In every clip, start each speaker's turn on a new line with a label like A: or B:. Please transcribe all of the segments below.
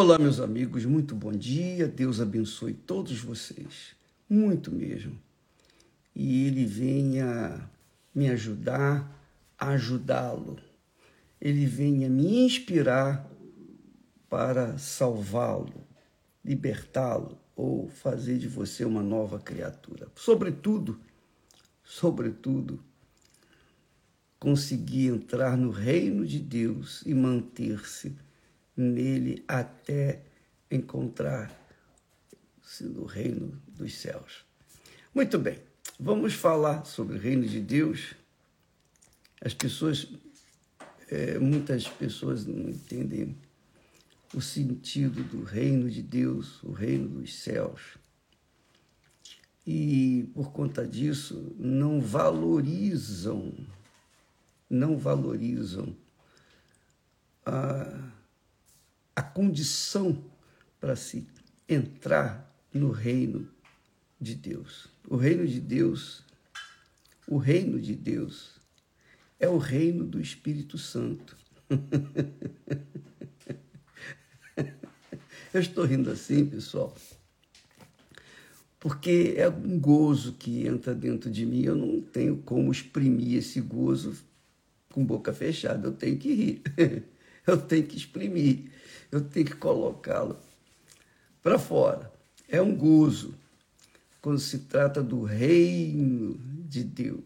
A: Olá, meus amigos, muito bom dia. Deus abençoe todos vocês, muito mesmo. E Ele venha me ajudar a ajudá-lo. Ele venha me inspirar para salvá-lo, libertá-lo ou fazer de você uma nova criatura. Sobretudo, sobretudo, conseguir entrar no reino de Deus e manter-se nele até encontrar-se no reino dos céus. Muito bem, vamos falar sobre o reino de Deus. As pessoas, é, muitas pessoas não entendem o sentido do reino de Deus, o reino dos céus. E por conta disso não valorizam, não valorizam a condição para se entrar no reino de Deus. O reino de Deus, o reino de Deus é o reino do Espírito Santo. Eu estou rindo assim, pessoal, porque é um gozo que entra dentro de mim. Eu não tenho como exprimir esse gozo com boca fechada. Eu tenho que rir, eu tenho que exprimir eu tenho que colocá-lo para fora. É um gozo quando se trata do reino de Deus.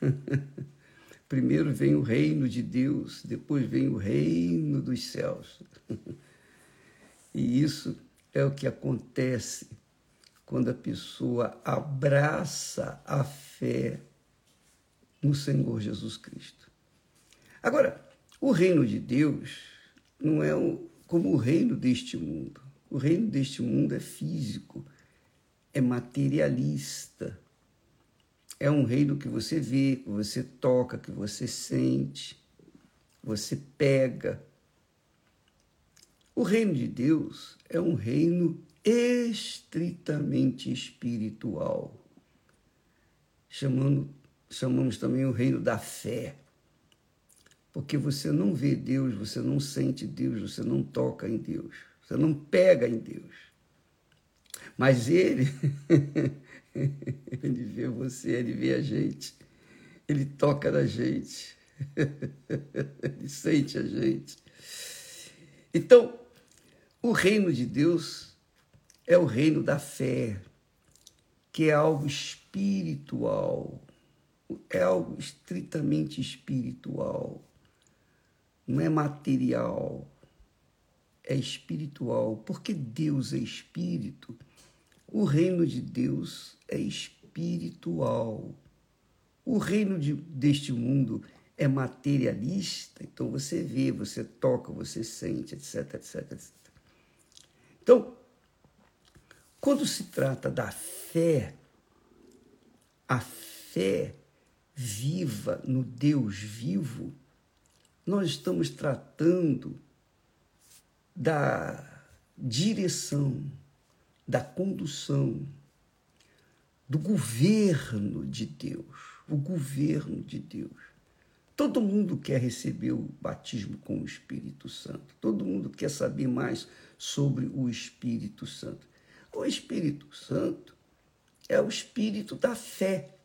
A: Primeiro vem o reino de Deus, depois vem o reino dos céus. E isso é o que acontece quando a pessoa abraça a fé no Senhor Jesus Cristo. Agora, o reino de Deus não é o, como o reino deste mundo. O reino deste mundo é físico, é materialista. É um reino que você vê, que você toca, que você sente, você pega. O reino de Deus é um reino estritamente espiritual. Chamando, chamamos também o reino da fé. Porque você não vê Deus, você não sente Deus, você não toca em Deus, você não pega em Deus. Mas Ele, Ele vê você, Ele vê a gente, Ele toca na gente, Ele sente a gente. Então, o reino de Deus é o reino da fé, que é algo espiritual, é algo estritamente espiritual não é material, é espiritual, porque Deus é espírito. O reino de Deus é espiritual. O reino de, deste mundo é materialista, então você vê, você toca, você sente, etc, etc, etc. Então, quando se trata da fé, a fé viva no Deus vivo, nós estamos tratando da direção, da condução, do governo de Deus, o governo de Deus. Todo mundo quer receber o batismo com o Espírito Santo. Todo mundo quer saber mais sobre o Espírito Santo. O Espírito Santo é o espírito da fé.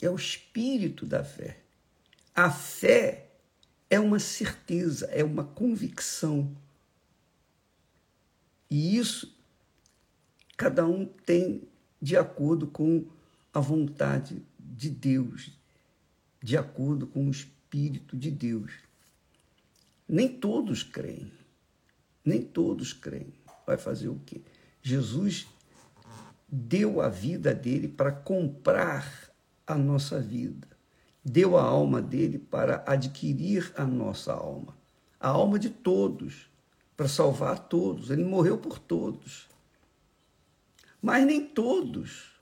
A: É o espírito da fé. A fé é uma certeza, é uma convicção. E isso cada um tem de acordo com a vontade de Deus, de acordo com o Espírito de Deus. Nem todos creem, nem todos creem. Vai fazer o quê? Jesus deu a vida dele para comprar a nossa vida deu a alma dele para adquirir a nossa alma, a alma de todos, para salvar todos. Ele morreu por todos. Mas nem todos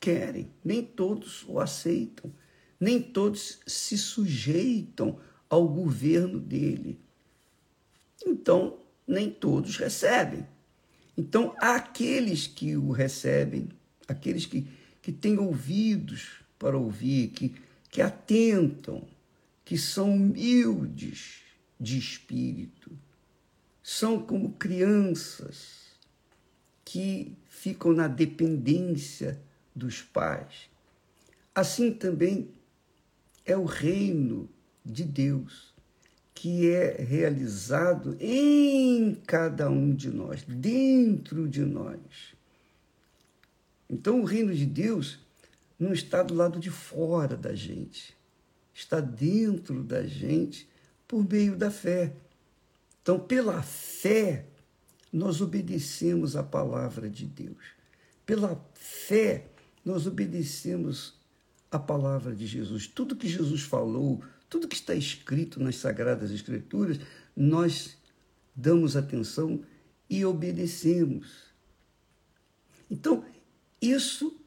A: querem, nem todos o aceitam, nem todos se sujeitam ao governo dele. Então, nem todos recebem. Então, aqueles que o recebem, aqueles que, que têm ouvidos para ouvir, que que atentam, que são humildes de espírito, são como crianças que ficam na dependência dos pais. Assim também é o reino de Deus, que é realizado em cada um de nós, dentro de nós. Então, o reino de Deus não está do lado de fora da gente, está dentro da gente por meio da fé. Então, pela fé, nós obedecemos a palavra de Deus. Pela fé, nós obedecemos a palavra de Jesus. Tudo que Jesus falou, tudo que está escrito nas Sagradas Escrituras, nós damos atenção e obedecemos. Então, isso,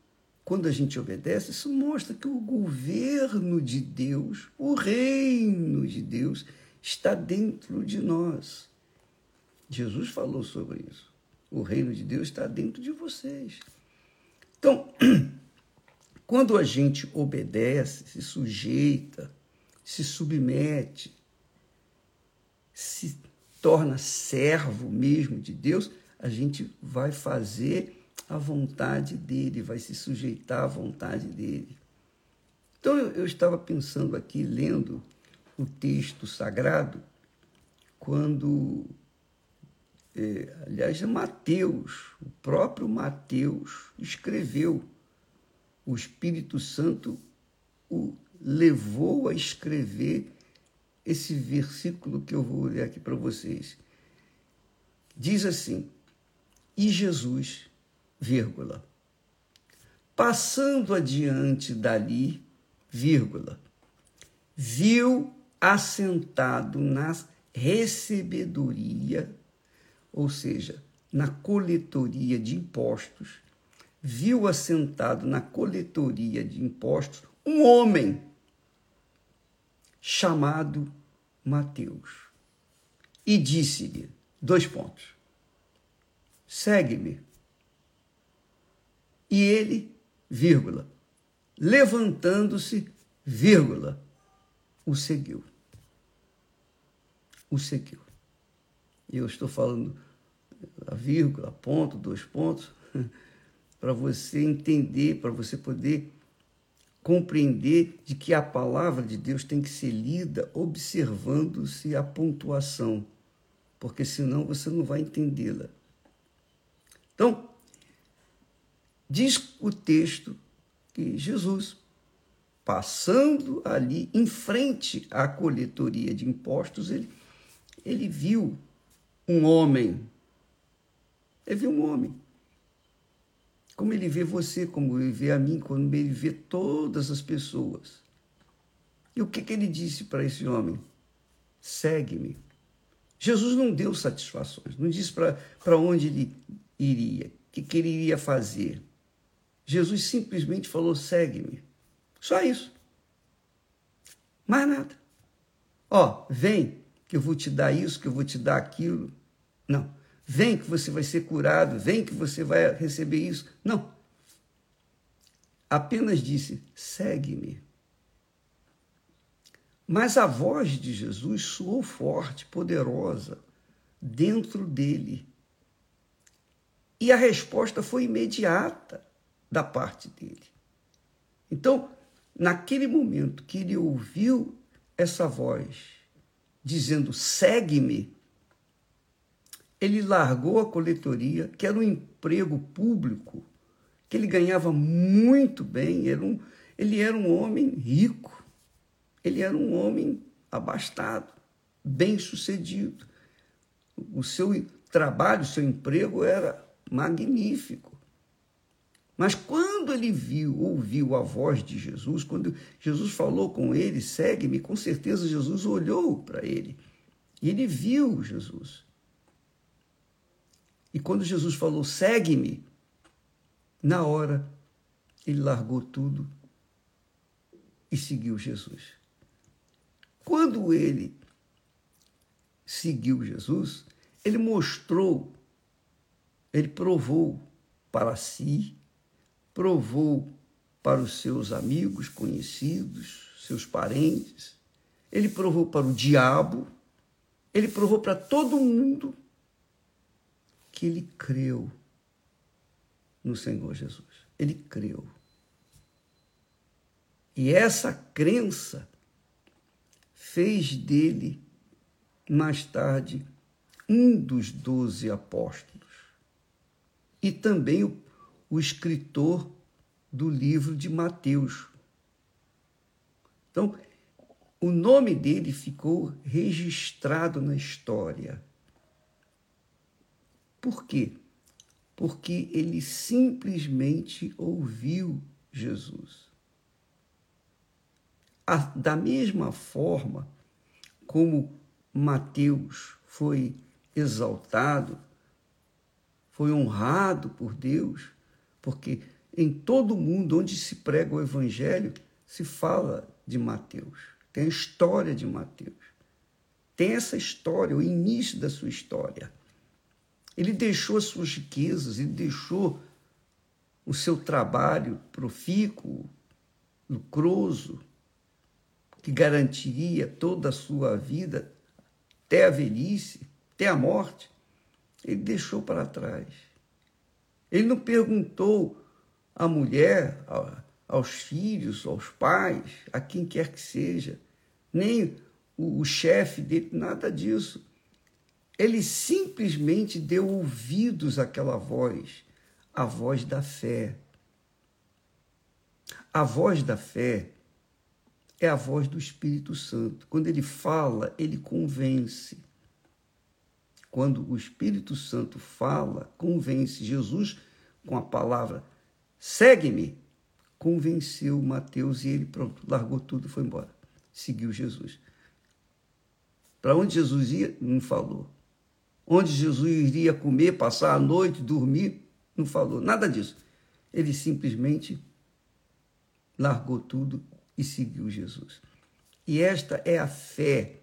A: quando a gente obedece, isso mostra que o governo de Deus, o reino de Deus, está dentro de nós. Jesus falou sobre isso. O reino de Deus está dentro de vocês. Então, quando a gente obedece, se sujeita, se submete, se torna servo mesmo de Deus, a gente vai fazer a vontade dele, vai se sujeitar à vontade dele. Então eu, estava pensando aqui, lendo o texto sagrado, quando, é, aliás, Mateus, o próprio Mateus escreveu, o Espírito Santo o levou a escrever esse versículo que eu vou ler aqui para vocês. Diz assim: E Jesus, vírgula, passando adiante dali, vírgula, viu assentado na recebedoria, ou seja, na coletoria de impostos, viu assentado na coletoria de impostos um homem chamado Mateus e disse-lhe: dois pontos, segue-me. E ele, vírgula, levantando-se, vírgula, o seguiu o seguiu. E eu estou falando a vírgula, ponto, dois pontos, para você entender, para você poder compreender de que a palavra de Deus tem que ser lida observando-se a pontuação, porque senão você não vai entendê-la. Então, diz o texto que Jesus, passando ali em frente à coletoria de impostos, ele ele viu um homem. Ele viu um homem. Como ele vê você, como ele vê a mim, como ele vê todas as pessoas. E o que, que ele disse para esse homem? Segue-me. Jesus não deu satisfações, não disse para onde ele iria, o que, que ele iria fazer. Jesus simplesmente falou: segue-me. Só isso. Mais nada. Ó, vem, que eu vou te dar isso, que eu vou te dar aquilo. Não. Vem que você vai ser curado, vem que você vai receber isso. Não. Apenas disse: segue-me. Mas a voz de Jesus soou forte, poderosa, dentro dele. E a resposta foi imediata da parte dele. Então, naquele momento que ele ouviu essa voz, dizendo segue-me, ele largou a coletoria, que era um emprego público, que ele ganhava muito bem, era um, ele era um homem rico, ele era um homem abastado, bem-sucedido. O seu trabalho, o seu emprego era magnífico. Mas quando ele viu, ouviu a voz de Jesus, quando Jesus falou com ele, segue-me, com certeza Jesus olhou para ele e ele viu Jesus. E quando Jesus falou, segue-me, na hora ele largou tudo e seguiu Jesus. Quando ele seguiu Jesus, ele mostrou, ele provou para si provou para os seus amigos, conhecidos, seus parentes, ele provou para o diabo, ele provou para todo mundo que ele creu no Senhor Jesus. Ele creu. E essa crença fez dele, mais tarde, um dos doze apóstolos e também o, o escritor do livro de Mateus. Então, o nome dele ficou registrado na história. Por quê? Porque ele simplesmente ouviu Jesus. da mesma forma como Mateus foi exaltado, foi honrado por Deus, porque em todo mundo onde se prega o Evangelho se fala de Mateus, tem a história de Mateus, tem essa história, o início da sua história. Ele deixou as suas riquezas, ele deixou o seu trabalho profícuo, lucroso, que garantiria toda a sua vida até a velhice, até a morte, ele deixou para trás. Ele não perguntou à mulher, aos filhos, aos pais, a quem quer que seja, nem o, chefe dele, nada disso. Ele simplesmente deu ouvidos àquela voz, a voz da fé. A voz da fé é a voz do Espírito Santo. Quando ele fala, ele convence. Quando o Espírito Santo fala, convence Jesus com a palavra segue-me, convenceu Mateus e ele pronto, largou tudo e foi embora. Seguiu Jesus. Para onde Jesus ia, não falou. Onde Jesus iria comer, passar a noite, dormir, não falou. Nada disso. Ele simplesmente largou tudo e seguiu Jesus. E esta é a fé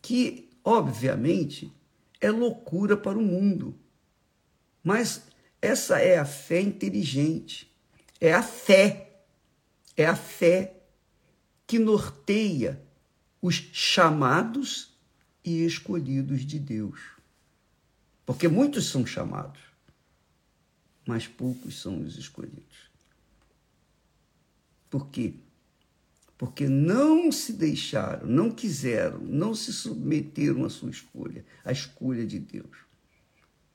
A: que, obviamente, é loucura para o mundo. Mas essa é a fé inteligente. É a fé. É a fé que norteia os chamados e escolhidos de Deus. Porque muitos são chamados, mas poucos são os escolhidos. Por quê? Porque não se deixaram, não quiseram, não se submeteram à sua escolha, à escolha de Deus.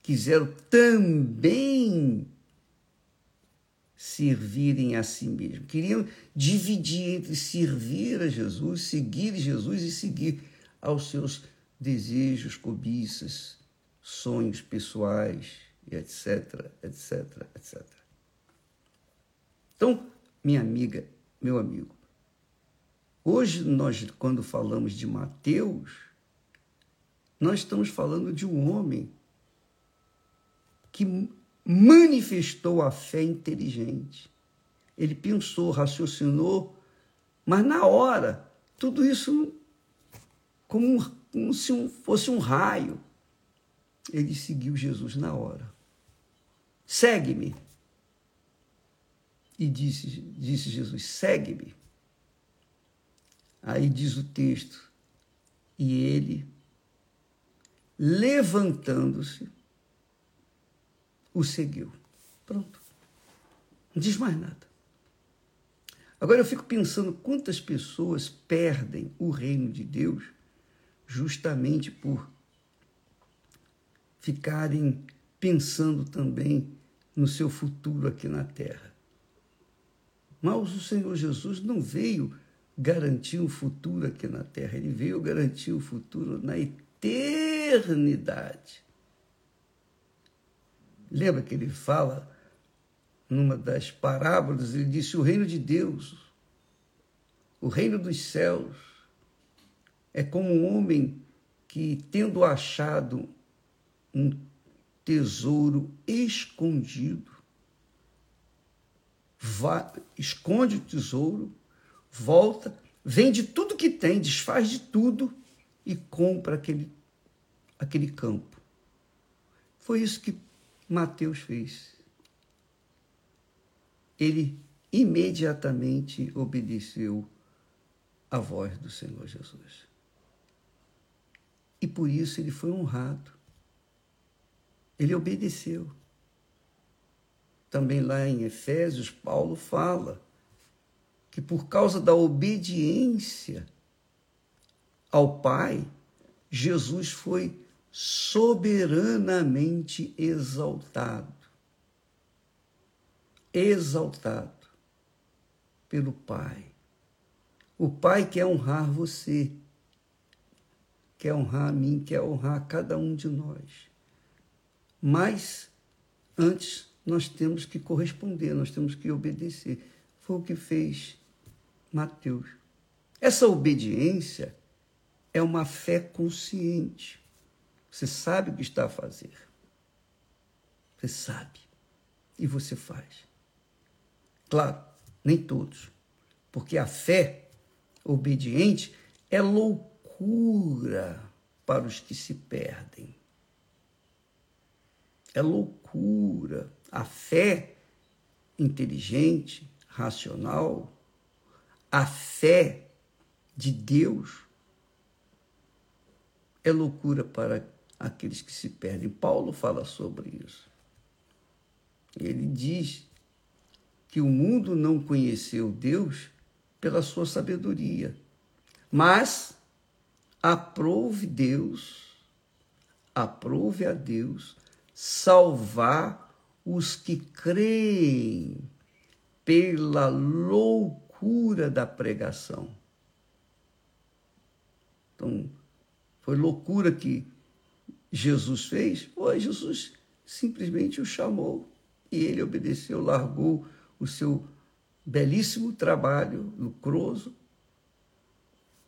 A: Quiseram também servirem a si mesmos. Queriam dividir entre servir a Jesus, seguir Jesus e seguir aos seus desejos, cobiças, sonhos pessoais, etc, etc, etc. Então, minha amiga, meu amigo, hoje nós, quando falamos de Mateus, nós estamos falando de um homem que manifestou a fé inteligente. Ele pensou, raciocinou, mas na hora, tudo isso como, como se um, fosse um raio. Ele seguiu Jesus na hora. Segue-me. E disse, disse Jesus: segue-me. Aí diz o texto, e ele, levantando-se, o seguiu. Pronto. Não diz mais nada. Agora eu fico pensando quantas pessoas perdem o reino de Deus justamente por ficarem pensando também no seu futuro aqui na terra. Mas o Senhor Jesus não veio garantir um futuro aqui na terra, ele veio garantir o um futuro na eternidade. Lembra que ele fala numa das parábolas, ele disse: o reino de Deus, o reino dos céus, é como um homem que, tendo achado um tesouro escondido, vai, esconde o tesouro, volta, vende tudo que tem, desfaz de tudo e compra aquele, aquele campo. Foi isso que Mateus fez. Ele imediatamente obedeceu à voz do Senhor Jesus. E por isso ele foi honrado. Ele obedeceu. Também lá em Efésios, Paulo fala que por causa da obediência ao Pai, Jesus foi soberanamente exaltado. Exaltado pelo Pai. O Pai quer honrar você, quer honrar a mim, quer honrar cada um de nós. Mas antes nós temos que corresponder, nós temos que obedecer. Foi o que fez Mateus. Essa obediência é uma fé consciente. Você sabe o que está a fazer. Você sabe. E você faz. Claro, nem todos. Porque a fé obediente é loucura para os que se perdem. É loucura. A fé inteligente, racional, a fé de Deus é loucura para aqueles que se perdem. Paulo fala sobre isso. Ele diz que o mundo não conheceu Deus pela sua sabedoria, mas aprove Deus, aprove a Deus salvar os que creem pela loucura da pregação. Então, foi loucura que Jesus fez? Foi, Jesus simplesmente o chamou e ele obedeceu, largou o seu belíssimo trabalho lucroso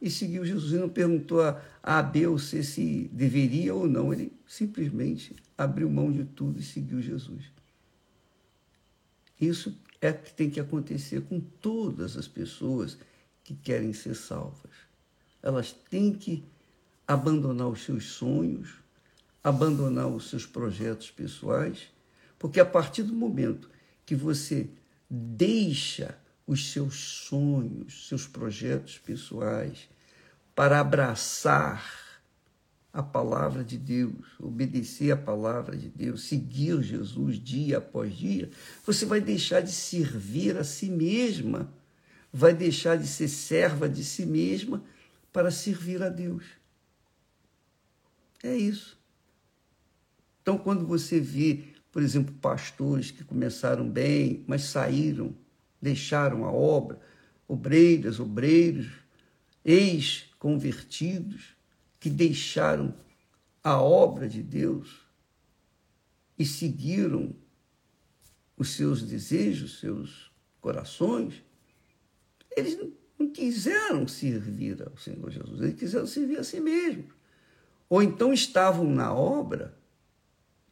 A: e seguiu Jesus. E não perguntou a, a B ou C se deveria ou não. Ele simplesmente abriu mão de tudo e seguiu Jesus. Isso é o que tem que acontecer com todas as pessoas que querem ser salvas. Elas têm que abandonar os seus sonhos, abandonar os seus projetos pessoais, porque a partir do momento que você deixa os seus sonhos, seus projetos pessoais, para abraçar a palavra de Deus, obedecer a palavra de Deus, seguir Jesus dia após dia, você vai deixar de servir a si mesma, vai deixar de ser serva de si mesma para servir a Deus. É isso. Então, quando você vê por exemplo, pastores que começaram bem, mas saíram, deixaram a obra, obreiras, obreiros, ex-convertidos, que deixaram a obra de Deus e seguiram os seus desejos, seus corações, eles não quiseram servir ao Senhor Jesus, eles quiseram servir a si mesmos. Ou então estavam na obra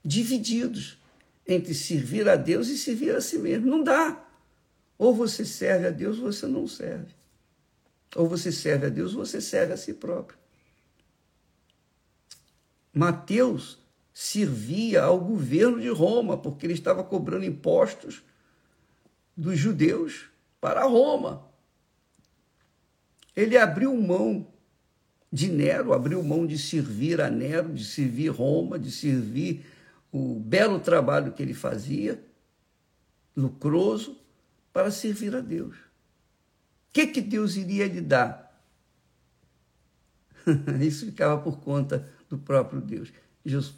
A: divididos entre servir a Deus e servir a si mesmo. Não dá. Ou você serve a Deus ou você não serve. Ou você serve a Deus ou você serve a si próprio. Mateus servia ao governo de Roma, porque ele estava cobrando impostos dos judeus para Roma. Ele abriu mão de Nero, abriu mão de servir a Nero, de servir Roma, de servir o belo trabalho que ele fazia, lucroso, para servir a Deus. O que, que Deus iria lhe dar? Isso ficava por conta do próprio Deus.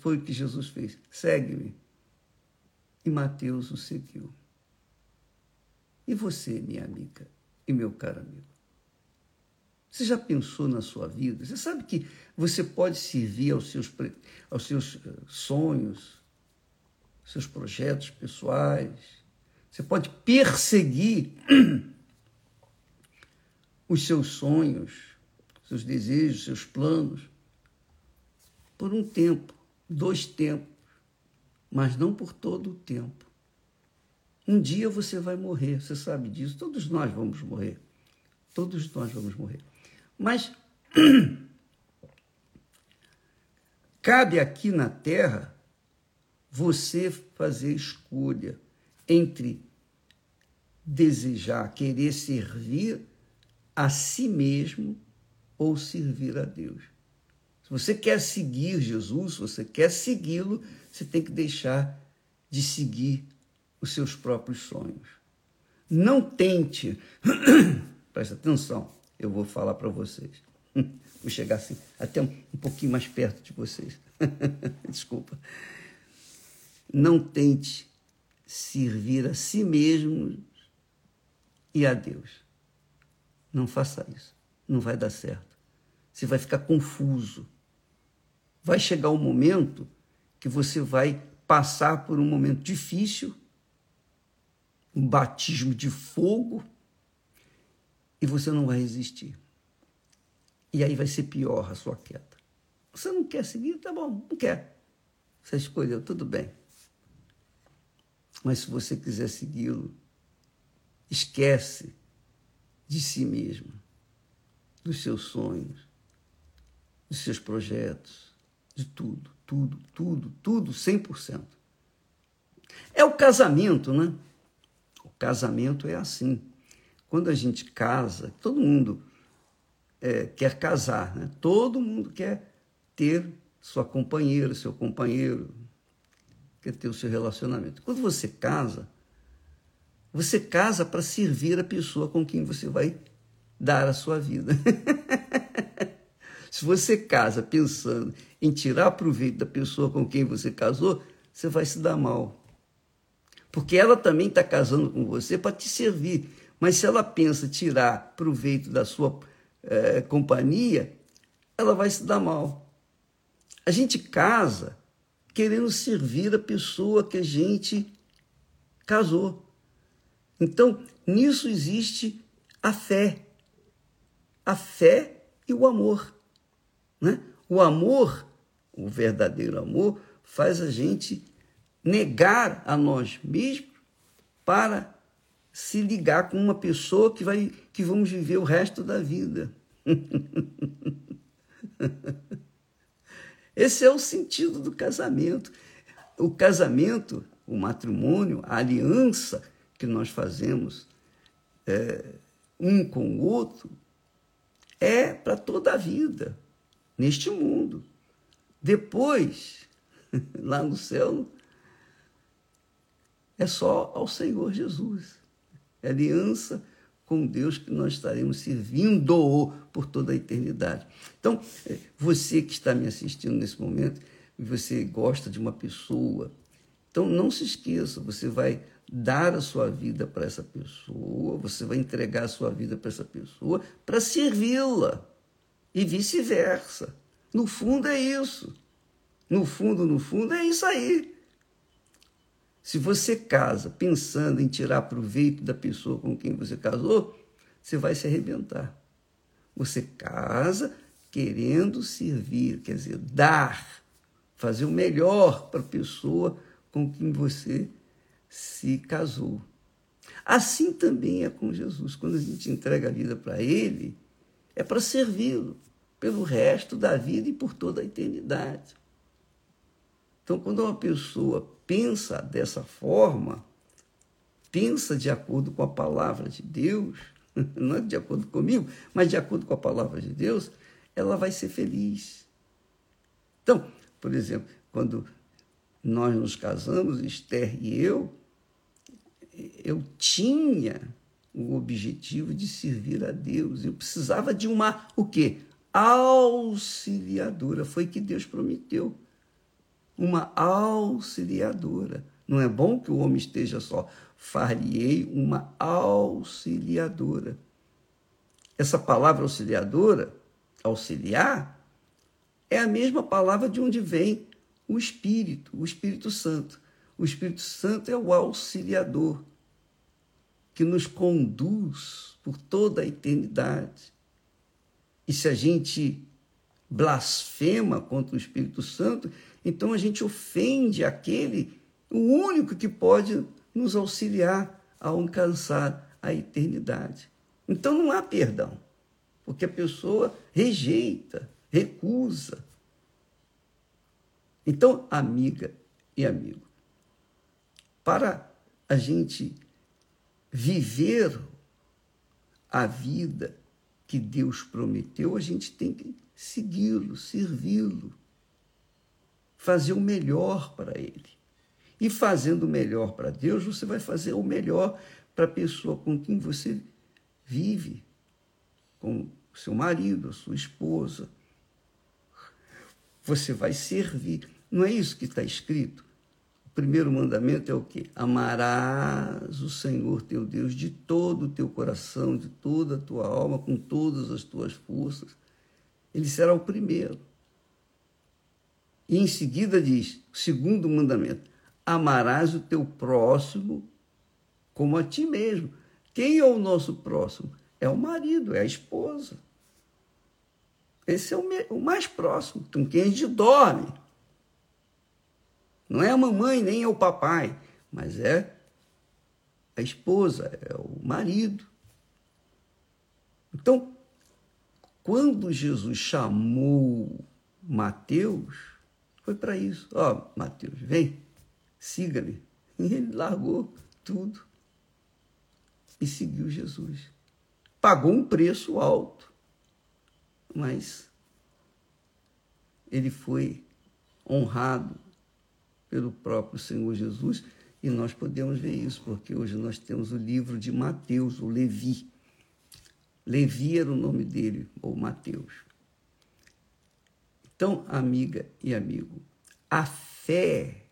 A: Foi o que Jesus fez. Segue-me. E Mateus o seguiu. E você, minha amiga e meu caro amigo? Você já pensou na sua vida? Você sabe que você pode servir aos seus, aos seus eh, sonhos, seus projetos pessoais. Você pode perseguir os seus sonhos, seus desejos, seus planos por um tempo, dois tempos, mas não por todo o tempo. Um dia você vai morrer, você sabe disso. Todos nós vamos morrer. Todos nós vamos morrer. Mas cabe aqui na Terra você fazer escolha entre desejar, querer servir a si mesmo ou servir a Deus. Se você quer seguir Jesus, se você quer segui-lo, você tem que deixar de seguir os seus próprios sonhos. Não tente, presta atenção, eu vou falar para vocês. Vou chegar assim, até um, um pouquinho mais perto de vocês. Desculpa. Não tente servir a si mesmo e a Deus. Não faça isso. Não vai dar certo. Você vai ficar confuso. Vai chegar um momento que você vai passar por um momento difícil, um batismo de fogo, e você não vai resistir. E aí vai ser pior a sua queda. Você não quer seguir? Tá bom, não quer. Você escolheu, tudo bem. Mas se você quiser segui-lo, esquece de si mesmo, dos seus sonhos, dos seus projetos, de tudo, tudo, tudo, tudo, 100%. É o casamento, né? O casamento é assim. Quando a gente casa, todo mundo é, quer casar, né? Todo mundo quer ter sua companheira, seu companheiro, quer ter o seu relacionamento. Quando você casa, você casa para servir a pessoa com quem você vai dar a sua vida. Se você casa pensando em tirar proveito da pessoa com quem você casou, você vai se dar mal. Porque ela também está casando com você para te servir. Mas se ela pensa tirar proveito da sua é, companhia, ela vai se dar mal. A gente casa querendo servir a pessoa que a gente casou. Então, nisso existe a fé. A fé e o amor. Né? O amor, o verdadeiro amor, faz a gente negar a nós mesmos para se ligar com uma pessoa que vai que vamos viver o resto da vida. Esse é o sentido do casamento. O casamento, o matrimônio, a aliança que nós fazemos é, um com o outro é para toda a vida, neste mundo. Depois, lá no céu, é só ao Senhor Jesus. É aliança com Deus que nós estaremos servindo por toda a eternidade. Então, é, você que está me assistindo nesse momento, você gosta de uma pessoa, então não se esqueça, você vai dar a sua vida para essa pessoa, você vai entregar a sua vida para essa pessoa para servi-la e vice-versa. No fundo é isso. No fundo, no fundo é isso aí. Se você casa pensando em tirar proveito da pessoa com quem você casou, você vai se arrebentar. Você casa querendo servir, quer dizer, dar, fazer o melhor para a pessoa com quem você se casou. Assim também é com Jesus. Quando a gente entrega a vida para Ele, é para servi-lo pelo resto da vida e por toda a eternidade. Então, quando uma pessoa pensa dessa forma, pensa de acordo com a palavra de Deus, não é de acordo comigo, mas de acordo com a palavra de Deus, ela vai ser feliz. Então, por exemplo, quando nós nos casamos, Esther e eu, eu tinha o objetivo de servir a Deus. Eu precisava de uma o quê? Auxiliadora. Foi que Deus prometeu uma auxiliadora. Não é bom que o homem esteja só. Far-lhe-ei uma auxiliadora. Essa palavra auxiliadora, auxiliar, é a mesma palavra de onde vem o Espírito, o Espírito Santo. O Espírito Santo é o auxiliador que nos conduz por toda a eternidade. E se a gente blasfema contra o Espírito Santo, então a gente ofende aquele, o único que pode nos auxiliar a alcançar a eternidade. Então não há perdão, porque a pessoa rejeita, recusa. Então, amiga e amigo, para a gente viver a vida que Deus prometeu, a gente tem que segui-lo, servi-lo, fazer o melhor para Ele. E fazendo o melhor para Deus, você vai fazer o melhor para a pessoa com quem você vive, com seu marido, a sua esposa. Você vai servir. Não é isso que está escrito? O primeiro mandamento é o quê? Amarás o Senhor teu Deus de todo o teu coração, de toda a tua alma, com todas as tuas forças. Ele será o primeiro. E em seguida diz, segundo mandamento: amarás o teu próximo como a ti mesmo. Quem é o nosso próximo? É o marido, é a esposa. Esse é o mais próximo, com quem a gente dorme. Não é a mamãe, nem é o papai, mas é a esposa, é o marido. Então, quando Jesus chamou Mateus, foi para isso. Ó, oh, Mateus, vem, siga-me. E ele largou tudo e seguiu Jesus. Pagou um preço alto, mas ele foi honrado pelo próprio Senhor Jesus. E nós podemos ver isso, porque hoje nós temos o livro de Mateus, o Levi. Levi era o nome dele, ou Mateus. Então, amiga e amigo, a fé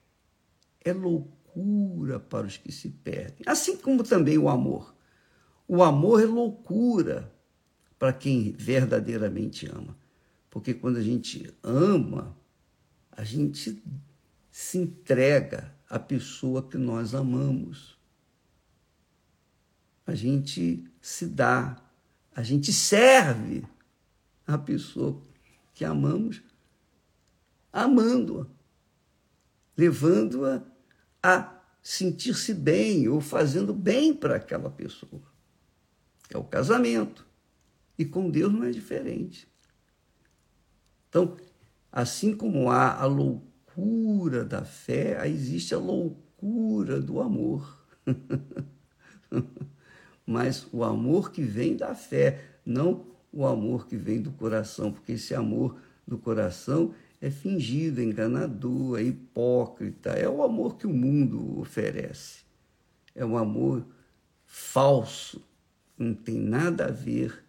A: é loucura para os que se perdem, assim como também o amor. O amor é loucura para quem verdadeiramente ama. Porque quando a gente ama, a gente se entrega à pessoa que nós amamos. A gente se dá, a gente serve a pessoa que amamos, amando-a, levando-a a sentir-se bem ou fazendo bem para aquela pessoa. É o casamento. E com Deus não é diferente. Então, assim como há a loucura, loucura da fé, existe a loucura do amor. Mas o amor que vem da fé, não o amor que vem do coração, porque esse amor do coração é fingido, é enganador, é hipócrita, é o amor que o mundo oferece. É um amor falso, não tem nada a ver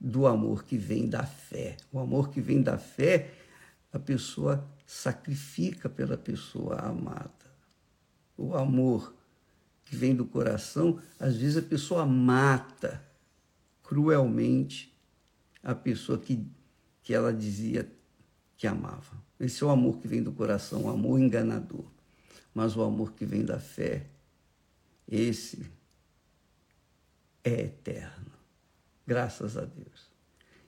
A: do amor que vem da fé. O amor que vem da fé a pessoa sacrifica pela pessoa amada. O amor que vem do coração, às vezes a pessoa mata cruelmente a pessoa que, que ela dizia que amava. Esse é o amor que vem do coração, o amor enganador. Mas o amor que vem da fé, esse é eterno. Graças a Deus.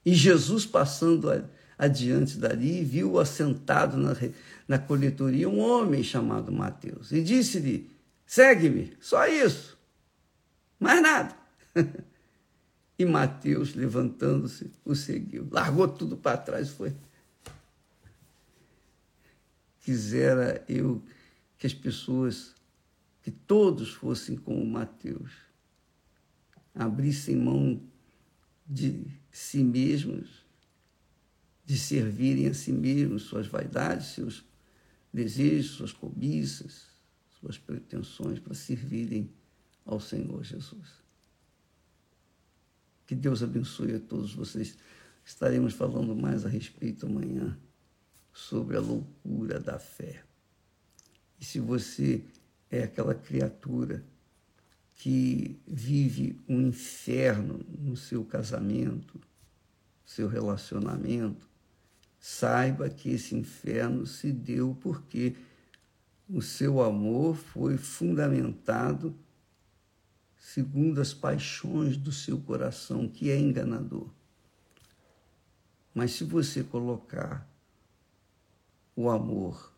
A: E Jesus passando a adiante dali, viu assentado na, na coletoria um homem chamado Mateus e disse-lhe: Segue-me, só isso, mais nada. e Mateus, levantando-se, o seguiu, largou tudo para trás e foi. Quisera eu que as pessoas, que todos fossem como Mateus, abrissem mão de si mesmos de servirem a si mesmos, suas vaidades, seus desejos, suas cobiças, suas pretensões para servirem ao Senhor Jesus. Que Deus abençoe a todos vocês. Estaremos falando mais a respeito amanhã sobre a loucura da fé. E se você é aquela criatura que vive um inferno no seu casamento, seu relacionamento, saiba que esse inferno se deu porque o seu amor foi fundamentado segundo as paixões do seu coração, que é enganador. Mas se você colocar o amor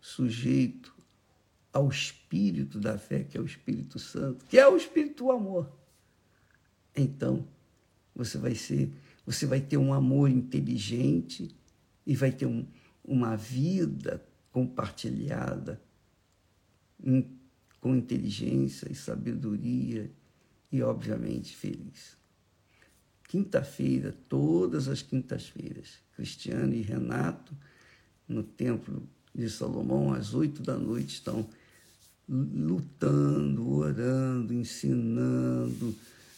A: sujeito ao espírito da fé, que é o Espírito Santo, que é o espírito do amor, então você vai ser você vai ter um amor inteligente e vai ter um, uma vida compartilhada com inteligência e sabedoria e, obviamente, feliz. quinta-feira, todas as quintas-feiras, Cristiano e Renato, no Templo de Salomão, às oito da noite, estão lutando, orando, ensinando,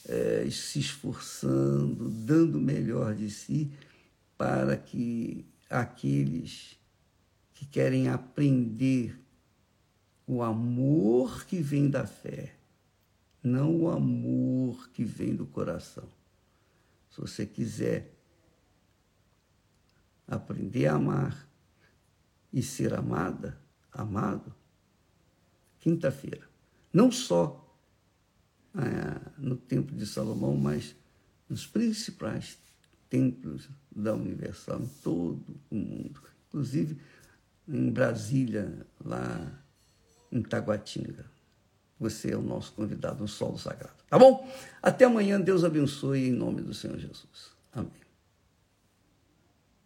A: é, se esforçando, dando o melhor de si para que aqueles que querem aprender o amor que vem da fé, não o amor que vem do coração. Se você quiser aprender a amar e ser amada, amado, quinta-feira. Não só no Templo de Salomão, mas nos principais templos da Universal, em todo o mundo. Inclusive em Brasília, lá em Taguatinga. Você é o nosso convidado no solo sagrado. Tá bom? Até amanhã. Deus abençoe em nome do Senhor Jesus. Amém.